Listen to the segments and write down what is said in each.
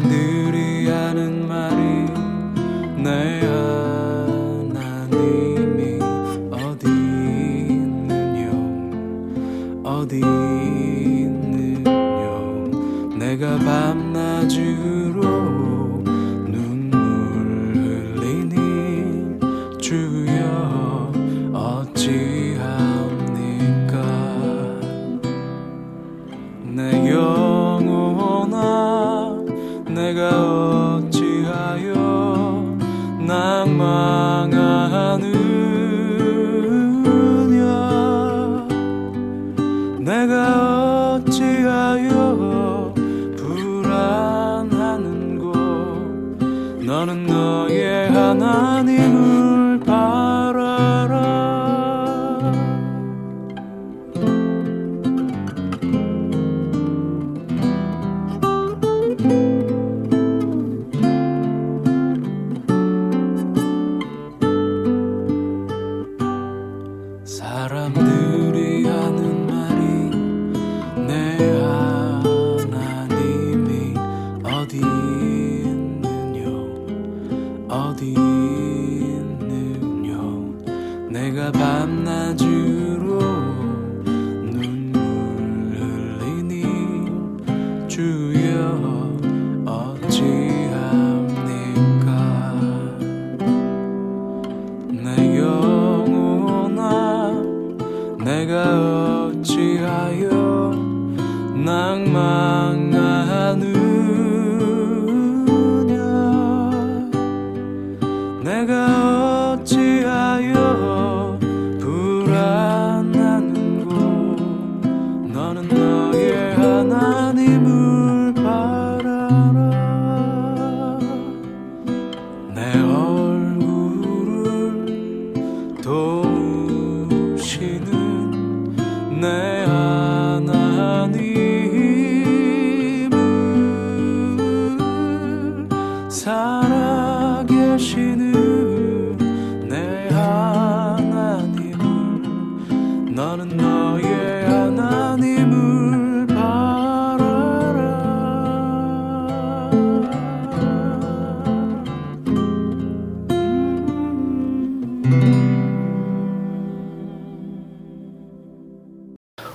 사람들이 하는 말이 내 하나님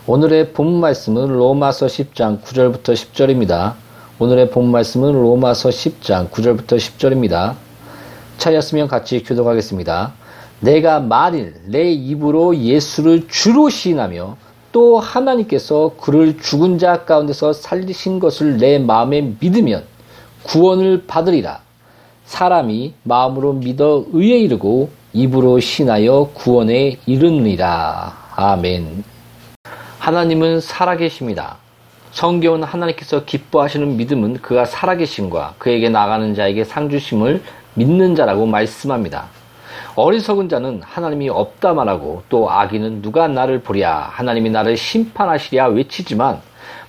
오늘의 본 말씀은 로마서 10장 9절부터 10절입니다. 오늘의 본 말씀은 로마서 10장 9절부터 10절입니다. 차였으면 같이 교독하겠습니다. 내가 만일 내 입으로 예수를 주로 시인하며 또 하나님께서 그를 죽은 자 가운데서 살리신 것을 내 마음에 믿으면 구원을 받으리라. 사람이 마음으로 믿어 의에 이르고 입으로 신하여 구원에 이르느니라. 아멘. 하나님은 살아계십니다. 성경은 하나님께서 기뻐하시는 믿음은 그가 살아계심과 그에게 나가는 자에게 상주심을 믿는 자라고 말씀합니다. 어리석은 자는 하나님이 없다 말하고 또 악인은 누가 나를 보랴 하나님이 나를 심판하시랴 외치지만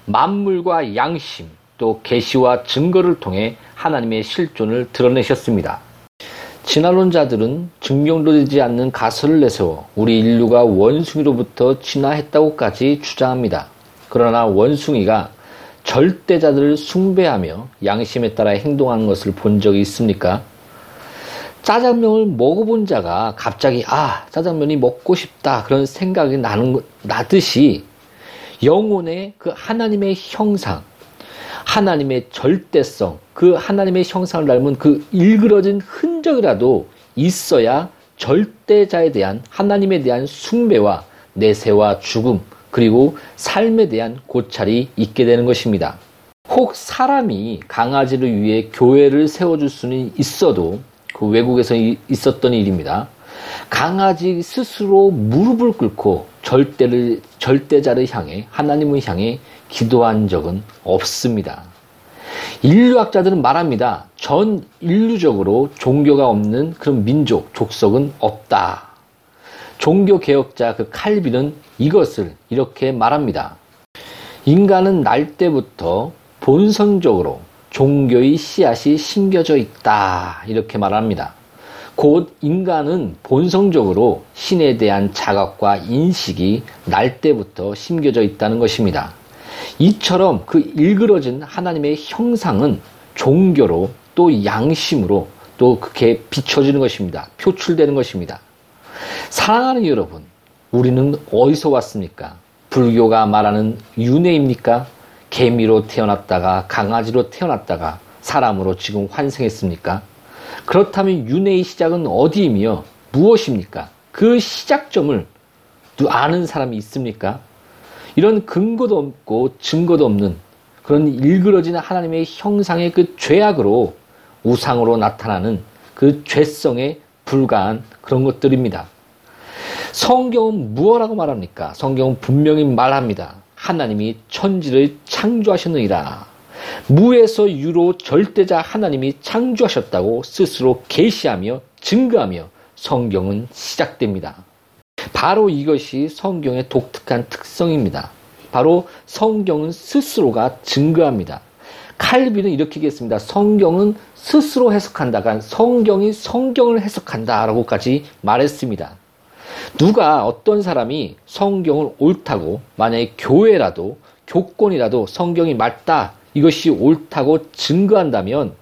만물과 양심 또 계시와 증거를 통해 하나님의 실존을 드러내셨습니다. 진화론자들은 증명도 되지 않는 가설을 내세워 우리 인류가 원숭이로부터 진화했다고까지 주장합니다. 그러나 원숭이가 절대자들을 숭배하며 양심에 따라 행동하는 것을 본 적이 있습니까? 짜장면을 먹어본 자가 갑자기 아 짜장면이 먹고 싶다 그런 생각이 나는 것- 나듯이 영혼의 그 하나님의 형상 하나님의 절대성, 그 하나님의 형상을 닮은 그 일그러진 흔적이라도 있어야 절대자에 대한 하나님에 대한 숭배와 내세와 죽음, 그리고 삶에 대한 고찰이 있게 되는 것입니다. 혹 사람이 강아지를 위해 교회를 세워줄 수는 있어도 그 외국에서 이- 있었던 일입니다. 강아지 스스로 무릎을 꿇고 절대를, 절대자를 향해, 하나님을 향해 기도한 적은 없습니다. 인류학자들은 말합니다. 전 인류적으로 종교가 없는 그런 민족, 족속은 없다. 종교 개혁자 그 칼빈은 이것을 이렇게 말합니다. 인간은 날 때부터 본성적으로 종교의 씨앗이 심겨져 있다. 이렇게 말합니다. 곧 인간은 본성적으로 신에 대한 자각과 인식이 날 때부터 심겨져 있다는 것입니다. 이처럼 그 일그러진 하나님의 형상은 종교로 또 양심으로 또 그렇게 비춰지는 것입니다. 표출되는 것입니다. 사랑하는 여러분, 우리는 어디서 왔습니까? 불교가 말하는 윤회입니까? 개미로 태어났다가 강아지로 태어났다가 사람으로 지금 환생했습니까? 그렇다면 윤회의 시작은 어디이며 무엇입니까? 그 시작점을 아는 사람이 있습니까? 이런 근거도 없고 증거도 없는 그런 일그러지는 하나님의 형상의 그 죄악으로 우상으로 나타나는 그 죄성에 불과한 그런 것들입니다. 성경은 무엇라고 말합니까? 성경은 분명히 말합니다. 하나님이 천지를 창조하셨느니라. 무에서 유로 절대자 하나님이 창조하셨다고 스스로 계시하며 증거하며 성경은 시작됩니다. 바로 이것이 성경의 독특한 특성입니다. 바로 성경은 스스로가 증거합니다. 칼빈은 이렇게 얘기했습니다. 성경은 스스로 해석한다가 성경이 성경을 해석한다라고까지 말했습니다. 누가 어떤 사람이 성경을 옳다고 만약에 교회라도 교권이라도 성경이 맞다 이것이 옳다고 증거한다면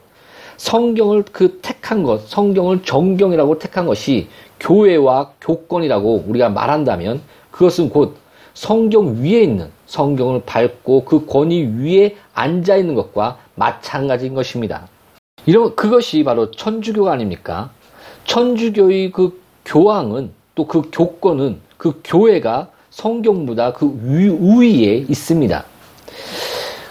성경을 그 택한 것, 성경을 정경이라고 택한 것이 교회와 교권이라고 우리가 말한다면 그것은 곧 성경 위에 있는 성경을 밟고 그 권위 위에 앉아 있는 것과 마찬가지인 것입니다. 이런 그것이 바로 천주교가 아닙니까? 천주교의 그 교황은 또 그 교권은 그 교회가 성경보다 그 위, 우위에 있습니다.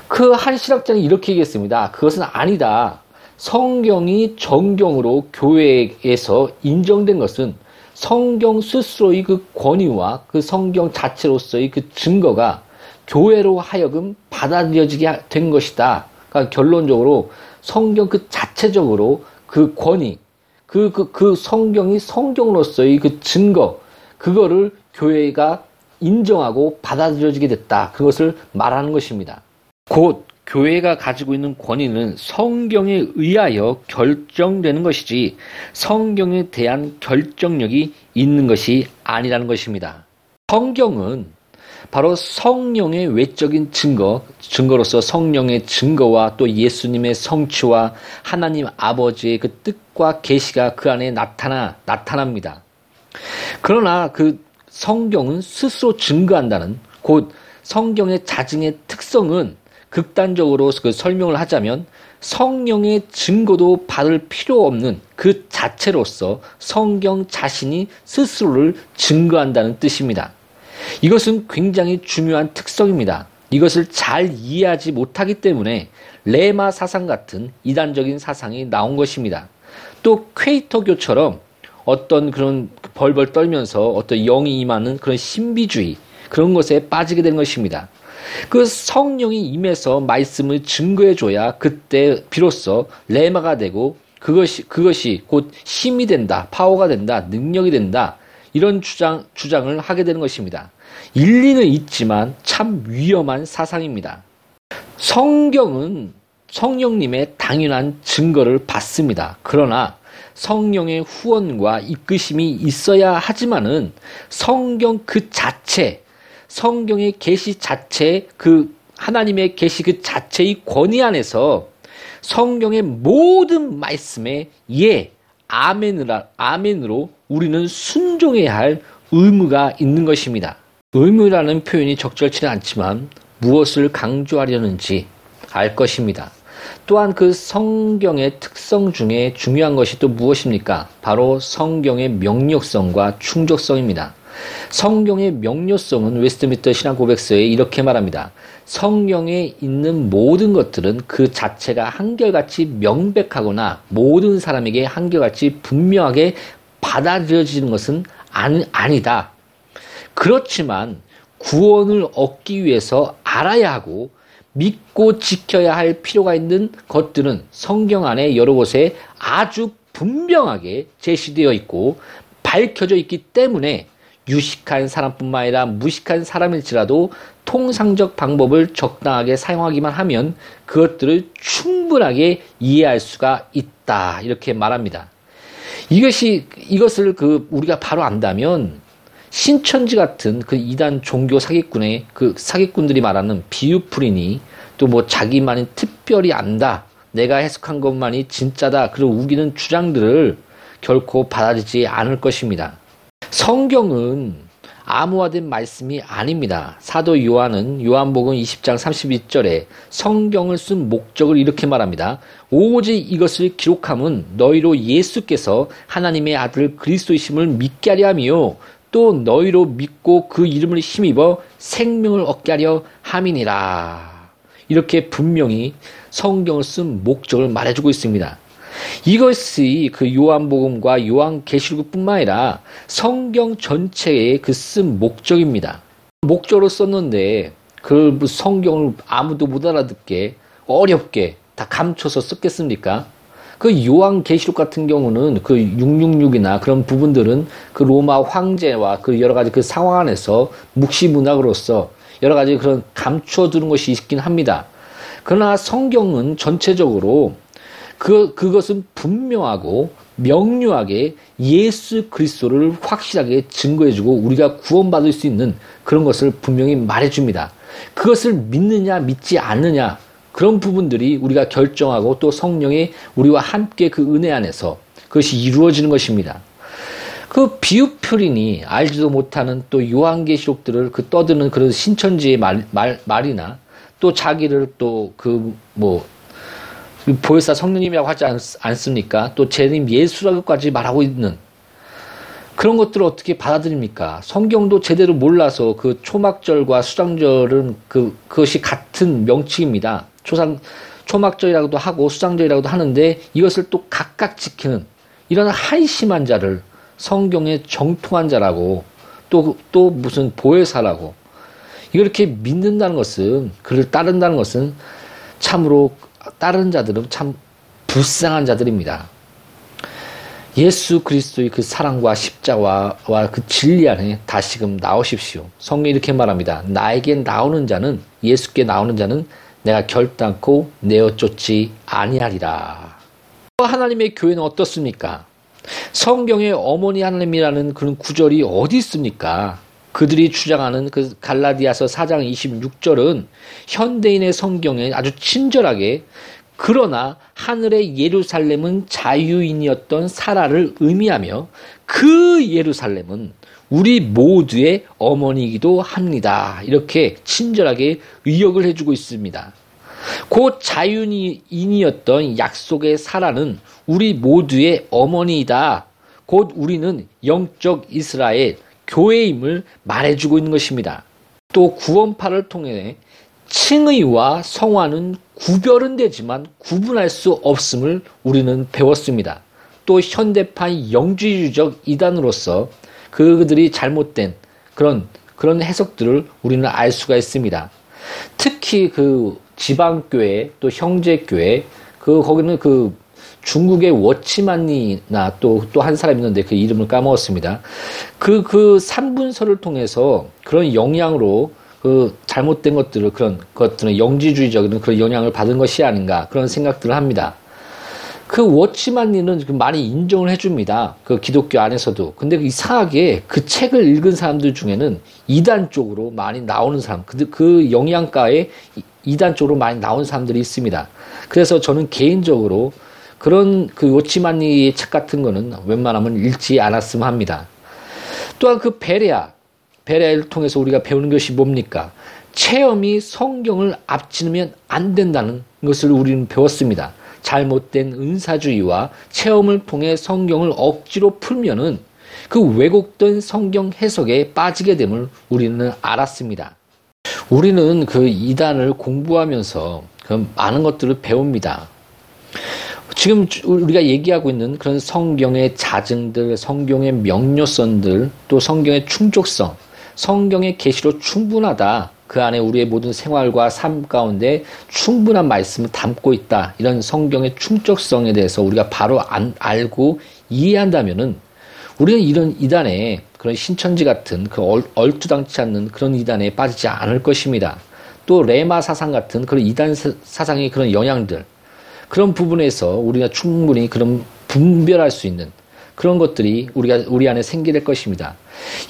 그 한 신학장이 이렇게 얘기했습니다. 그것은 아니다. 성경이 정경으로 교회에서 인정된 것은 성경 스스로의 그 권위와 그 성경 자체로서의 그 증거가 교회로 하여금 받아들여지게 된 것이다. 그러니까 결론적으로 성경 그 자체적으로 그 권위, 그, 그, 그 성경이 성경으로서의 그 증거, 그거를 교회가 인정하고 받아들여지게 됐다. 그것을 말하는 것입니다. 곧 교회가 가지고 있는 권위는 성경에 의하여 결정되는 것이지 성경에 대한 결정력이 있는 것이 아니라는 것입니다. 성경은 바로 성령의 외적인 증거, 증거로서 성령의 증거와 또 예수님의 성취와 하나님 아버지의 그 뜻과 계시가 그 안에 나타나 나타납니다. 그러나 그 성경은 스스로 증거한다는 곧 성경의 자증의 특성은 극단적으로 그 설명을 하자면 성령의 증거도 받을 필요 없는 그 자체로서 성경 자신이 스스로를 증거한다는 뜻입니다. 이것은 굉장히 중요한 특성입니다. 이것을 잘 이해하지 못하기 때문에 레마 사상 같은 이단적인 사상이 나온 것입니다. 또 퀘이터교처럼 어떤 그런 벌벌 떨면서 어떤 영이 임하는 그런 신비주의 그런 것에 빠지게 된 것입니다. 그 성령이 임해서 말씀을 증거해 줘야 그때 비로소 레마가 되고 그것이 그것이 곧 힘이 된다, 파워가 된다, 능력이 된다. 이런 주장 주장을 하게 되는 것입니다. 일리는 있지만 참 위험한 사상입니다. 성경은 성령님의 당연한 증거를 받습니다. 그러나 성령의 후원과 이끄심이 있어야 하지만은 성경 그 자체 성경의 계시 자체 그 하나님의 계시 그 자체의 권위 안에서 성경의 모든 말씀에 예 아멘으로, 아멘으로 우리는 순종해야 할 의무가 있는 것입니다. 의무라는 표현이 적절치는 않지만 무엇을 강조하려는지 알 것입니다. 또한 그 성경의 특성 중에 중요한 것이 또 무엇입니까? 바로 성경의 명력성과 충족성입니다. 성경의 명료성은 웨스트민스터 신앙 고백서에 이렇게 말합니다. 성경에 있는 모든 것들은 그 자체가 한결같이 명백하거나 모든 사람에게 한결같이 분명하게 받아들여지는 것은 아니, 아니다. 그렇지만 구원을 얻기 위해서 알아야 하고 믿고 지켜야 할 필요가 있는 것들은 성경 안에 여러 곳에 아주 분명하게 제시되어 있고 밝혀져 있기 때문에 유식한 사람뿐만 아니라 무식한 사람일지라도 통상적 방법을 적당하게 사용하기만 하면 그것들을 충분하게 이해할 수가 있다. 이렇게 말합니다. 이것이, 이것을 그, 우리가 바로 안다면 신천지 같은 그 이단 종교 사기꾼의 그 사기꾼들이 말하는 비유풀이니 또 뭐 자기만이 특별히 안다. 내가 해석한 것만이 진짜다. 그런 우기는 주장들을 결코 받아들이지 않을 것입니다. 성경은 암호화된 말씀이 아닙니다. 사도 요한은 요한복음 20장 32절에 성경을 쓴 목적을 이렇게 말합니다. 오직 이것을 기록함은 너희로 예수께서 하나님의 아들 그리스도이심을 믿게 하려 하며 또 너희로 믿고 그 이름을 힘입어 생명을 얻게 하려 함이니라. 이렇게 분명히 성경을 쓴 목적을 말해주고 있습니다. 이것이 그 요한복음과 요한계시록뿐만 아니라 성경 전체의 그 쓴 목적입니다. 목적으로 썼는데 그 성경을 아무도 못 알아듣게 어렵게 다 감춰서 썼겠습니까? 그 요한 계시록 같은 경우는 그 666이나 그런 부분들은 그 로마 황제와 그 여러 가지 그 상황 안에서 묵시 문학으로서 여러 가지 그런 감춰두는 것이 있긴 합니다. 그러나 성경은 전체적으로 그, 그것은 분명하고 명료하게 예수 그리스도를 확실하게 증거해주고 우리가 구원받을 수 있는 그런 것을 분명히 말해줍니다. 그것을 믿느냐, 믿지 않느냐, 그런 부분들이 우리가 결정하고 또 성령이 우리와 함께 그 은혜 안에서 그것이 이루어지는 것입니다. 그 비유표리니 알지도 못하는 또 요한계시록들을 그 떠드는 그런 신천지의 말, 말, 말이나 또 자기를 또 그 뭐 보혜사 성령님이라고 하지 않, 않습니까? 또 재림 예수라고까지 말하고 있는 그런 것들을 어떻게 받아들입니까? 성경도 제대로 몰라서 그 초막절과 수장절은 그 그것이 같은 명칭입니다. 초상 초막절이라고도 하고 수장절이라고도 하는데 이것을 또 각각 지키는 이런 한심한 자를 성경의 정통한 자라고 또 또 무슨 보혜사라고 이렇게 믿는다는 것은 그를 따른다는 것은 참으로 따른 자들은 참 불쌍한 자들입니다. 예수 그리스도의 그 사랑과 십자가와 그 진리 안에 다시금 나오십시오. 성경이 이렇게 말합니다. 나에게 나오는 자는 예수께 나오는 자는 내가 결단코 내어 쫓지 아니하리라. 하나님의 교회는 어떻습니까? 성경의 어머니 하나님이라는 그런 구절이 어디 있습니까? 그들이 주장하는 그 갈라디아서 4장 26절은 현대인의 성경에 아주 친절하게 그러나 하늘의 예루살렘은 자유인이었던 사라를 의미하며 그 예루살렘은 우리 모두의 어머니이기도 합니다. 이렇게 친절하게 의역을 해주고 있습니다. 곧 자유인이었던 약속의 사라는 우리 모두의 어머니이다. 곧 우리는 영적 이스라엘, 교회임을 말해주고 있는 것입니다. 또 구원파를 통해 칭의와 성화는 구별은 되지만 구분할 수 없음을 우리는 배웠습니다. 또 현대판 영주주적 이단으로서 그들이 잘못된 그런 그런 해석들을 우리는 알 수가 있습니다. 특히 그 지방교회 또 형제교회 그 거기는 그 중국의 워치만이나 또 또 한 사람 있는데 그 이름을 까먹었습니다. 그그 그 산분서를 통해서 그런 영향으로 그 잘못된 것들을 그런 것들은 영지주의적인 그런 영향을 받은 것이 아닌가 그런 생각들을 합니다. 그 워치만니는 그 많이 인정을 해줍니다. 그 기독교 안에서도. 근데 이상하게 그 책을 읽은 사람들 중에는 이단 쪽으로 많이 나오는 사람, 그, 그 영양가에 이단 쪽으로 많이 나온 사람들이 있습니다. 그래서 저는 개인적으로 그런 그 요치만니의 책 같은 거는 웬만하면 읽지 않았으면 합니다. 또한 그 베레아, 베레아를 통해서 우리가 배우는 것이 뭡니까? 체험이 성경을 앞지르면 안 된다는 것을 우리는 배웠습니다. 잘못된 은사주의와 체험을 통해 성경을 억지로 풀면은 그 왜곡된 성경 해석에 빠지게 됨을 우리는 알았습니다. 우리는 그 이단을 공부하면서 그 많은 것들을 배웁니다. 지금 우리가 얘기하고 있는 그런 성경의 자증들, 성경의 명료성들, 또 성경의 충족성, 성경의 계시로 충분하다. 그 안에 우리의 모든 생활과 삶 가운데 충분한 말씀을 담고 있다. 이런 성경의 충족성에 대해서 우리가 바로 안, 알고 이해한다면은 우리는 이런 이단에 그런 신천지 같은 그 얼, 투당치 않는 그런 이단에 빠지지 않을 것입니다. 또 레마 사상 같은 그런 이단 사상의 그런 영향들 그런 부분에서 우리가 충분히 그런 분별할 수 있는 그런 것들이 우리가 우리 안에 생기될 것입니다.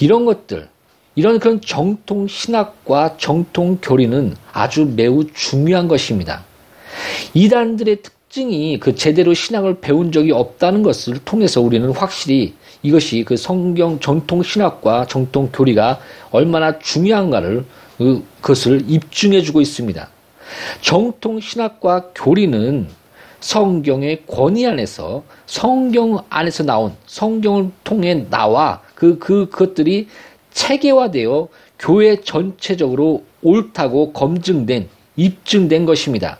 이런 것들 이런 그런 정통 신학과 정통 교리는 아주 매우 중요한 것입니다. 이단들의 특징이 그 제대로 신학을 배운 적이 없다는 것을 통해서 우리는 확실히 이것이 그 성경 정통 신학과 정통 교리가 얼마나 중요한가를 그, 그것을 입증해 주고 있습니다. 정통 신학과 교리는 성경의 권위 안에서 성경 안에서 나온 성경을 통해 나와 그, 그, 그것들이 체계화되어 교회 전체적으로 옳다고 검증된, 입증된 것입니다.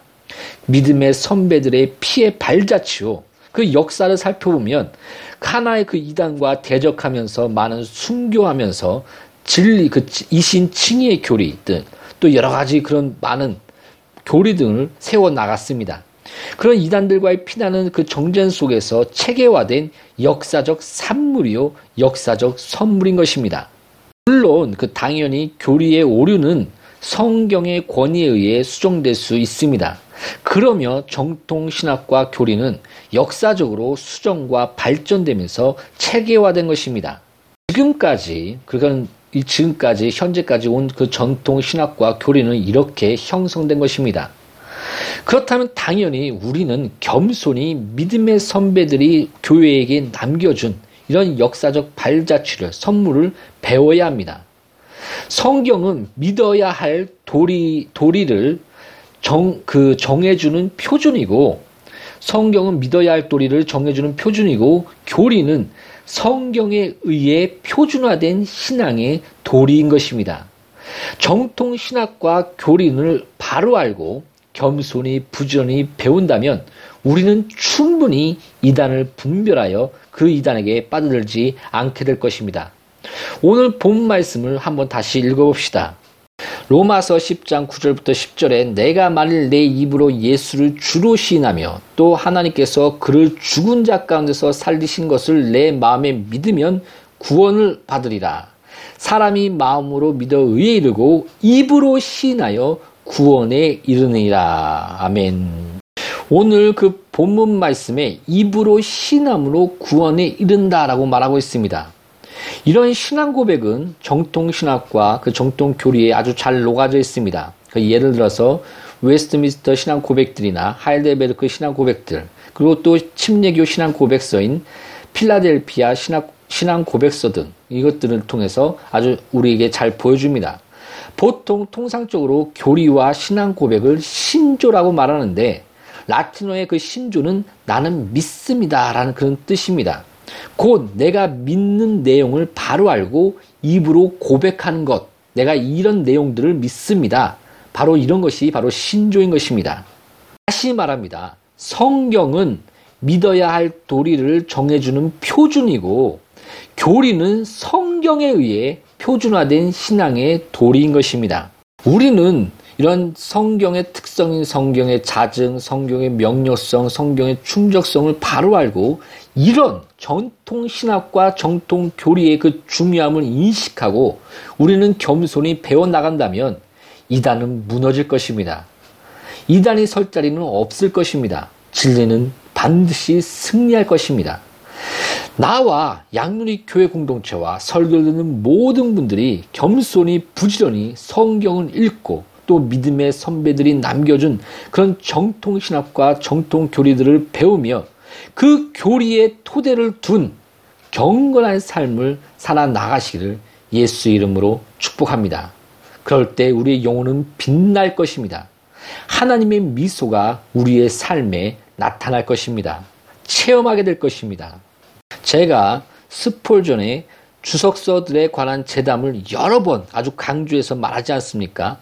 믿음의 선배들의 피의 발자취요. 그 역사를 살펴보면 하나의 그 이단과 대적하면서 많은 순교하면서 진리, 그 이신 칭의의 교리 등 또 여러 가지 그런 많은 교리 등을 세워 나갔습니다. 그런 이단들과의 피나는 그 정전 속에서 체계화된 역사적 산물이요, 역사적 선물인 것입니다. 물론 그 당연히 교리의 오류는 성경의 권위에 의해 수정될 수 있습니다. 그러며 정통 신학과 교리는 역사적으로 수정과 발전되면서 체계화된 것입니다. 지금까지 그건 지금까지 현재까지 온 그 전통 신학과 교리는 이렇게 형성된 것입니다. 그렇다면 당연히 우리는 겸손히 믿음의 선배들이 교회에게 남겨준 이런 역사적 발자취를, 선물을 배워야 합니다. 성경은 믿어야 할 도리, 도리를 정, 그 정해주는 표준이고, 성경은 믿어야 할 도리를 정해주는 표준이고, 교리는 성경에 의해 표준화된 신앙의 도리인 것입니다. 정통 신학과 교리를 바로 알고 겸손히 부지런히 배운다면 우리는 충분히 이단을 분별하여 그 이단에게 빠져들지 않게 될 것입니다. 오늘 본 말씀을 한번 다시 읽어봅시다. 로마서 10장 9절부터 10절에 내가 만일 내 입으로 예수를 주로 시인하며 또 하나님께서 그를 죽은 자 가운데서 살리신 것을 내 마음에 믿으면 구원을 받으리라. 사람이 마음으로 믿어 의에 이르고 입으로 시인하여 구원에 이르느니라. 아멘. 오늘 그 본문 말씀에 입으로 시인함으로 구원에 이른다라고 말하고 있습니다. 이런 신앙 고백은 정통 신학과 그 정통 교리에 아주 잘 녹아져 있습니다. 그 예를 들어서 웨스트민스터 신앙 고백들이나 하이델베르크 신앙 고백들, 그리고 또 침례교 신앙 고백서인 필라델피아 신학, 신앙 고백서 등 이것들을 통해서 아주 우리에게 잘 보여줍니다. 보통 통상적으로 교리와 신앙 고백을 신조라고 말하는데 라틴어의 그 신조는 나는 믿습니다 라는 그런 뜻입니다. 곧 내가 믿는 내용을 바로 알고 입으로 고백하는 것. 내가 이런 내용들을 믿습니다. 바로 이런 것이 바로 신조인 것입니다. 다시 말합니다. 성경은 믿어야 할 도리를 정해주는 표준이고 교리는 성경에 의해 표준화된 신앙의 도리인 것입니다. 우리는 이런 성경의 특성인 성경의 자증, 성경의 명료성, 성경의 충적성을 바로 알고 이런 전통 신학과 정통 교리의 그 중요함을 인식하고 우리는 겸손히 배워 나간다면 이단은 무너질 것입니다. 이단이 설 자리는 없을 것입니다. 진리는 반드시 승리할 것입니다. 나와 양눈이 교회 공동체와 설교를 듣는 모든 분들이 겸손히 부지런히 성경을 읽고 또 믿음의 선배들이 남겨준 그런 정통 신학과 정통 교리들을 배우며 그 교리의 토대를 둔 경건한 삶을 살아 나가시기를 예수 이름으로 축복합니다. 그럴 때 우리의 영혼은 빛날 것입니다. 하나님의 미소가 우리의 삶에 나타날 것입니다. 체험하게 될 것입니다. 제가 스폴 전에 주석서들에 관한 재담을 여러 번 아주 강조해서 말하지 않습니까?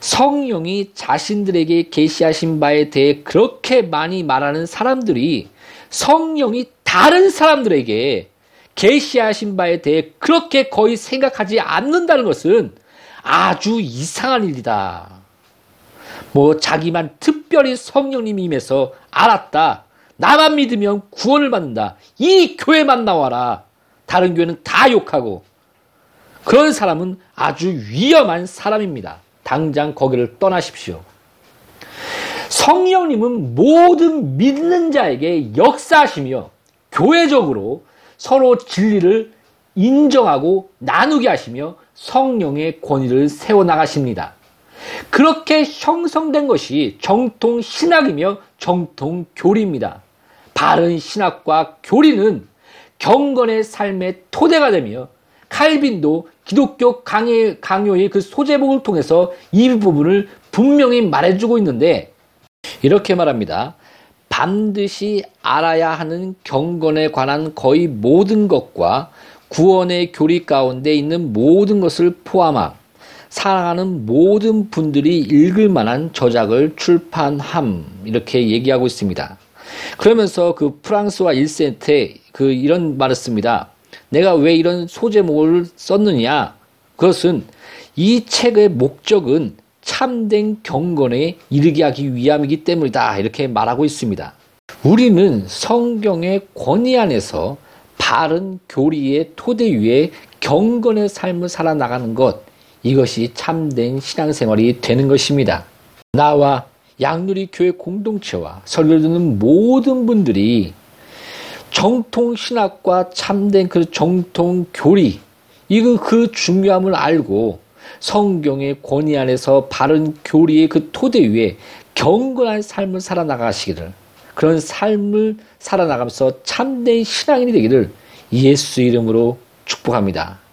성령이 자신들에게 계시하신 바에 대해 그렇게 많이 말하는 사람들이 성령이 다른 사람들에게 계시하신 바에 대해 그렇게 거의 생각하지 않는다는 것은 아주 이상한 일이다. 뭐 자기만 특별히 성령님이 임해서 알았다. 나만 믿으면 구원을 받는다. 이 교회만 나와라. 다른 교회는 다 욕하고 그런 사람은 아주 위험한 사람입니다. 당장 거기를 떠나십시오. 성령님은 모든 믿는 자에게 역사하시며 교회적으로 서로 진리를 인정하고 나누게 하시며 성령의 권위를 세워나가십니다. 그렇게 형성된 것이 정통 신학이며 정통 교리입니다. 바른 신학과 교리는 경건의 삶의 토대가 되며 칼빈도 기독교 강의, 강요의 그 소제목을 통해서 이 부분을 분명히 말해주고 있는데 이렇게 말합니다. 반드시 알아야 하는 경건에 관한 거의 모든 것과 구원의 교리 가운데 있는 모든 것을 포함함. 사랑하는 모든 분들이 읽을 만한 저작을 출판함. 이렇게 얘기하고 있습니다. 그러면서 그 프랑스와 1세트 그 이런 말을 씁니다. 내가 왜 이런 소제목을 썼느냐? 그것은 이 책의 목적은 참된 경건에 이르게 하기 위함이기 때문이다. 이렇게 말하고 있습니다. 우리는 성경의 권위 안에서 바른 교리의 토대 위에 경건의 삶을 살아나가는 것, 이것이 참된 신앙생활이 되는 것입니다. 나와 양누리 교회 공동체와 설교 듣는 모든 분들이 정통 신학과 참된 그 정통 교리, 이거 그 중요함을 알고 성경의 권위 안에서 바른 교리의 그 토대 위에 경건한 삶을 살아나가시기를 그런 삶을 살아나가면서 참된 신앙인이 되기를 예수 이름으로 축복합니다.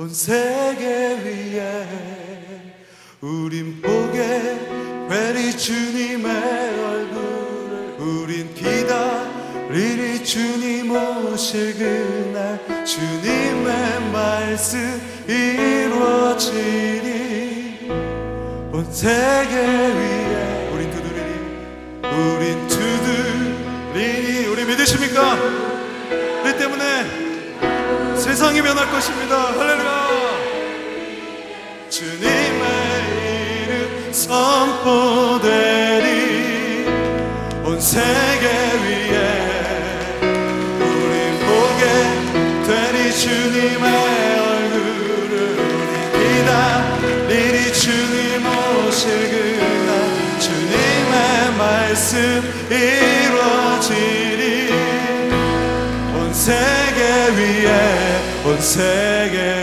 온 세계 위에 우린 보게 되리 주님의 얼굴을 우린 기다리리 주님 오실 그날 주님의 말씀 이루어지리 온 세계 위에 우린 두드리니 우린 두드리니 우리 믿으십니까? 세상이 변할 것입니다. 할렐루야. 주님의 이름 선포되리. 온 세계 위에 우리 보게 되리. 주님의 얼굴을 기다리리. 주님 오실 그날 주님의 말씀 온 세계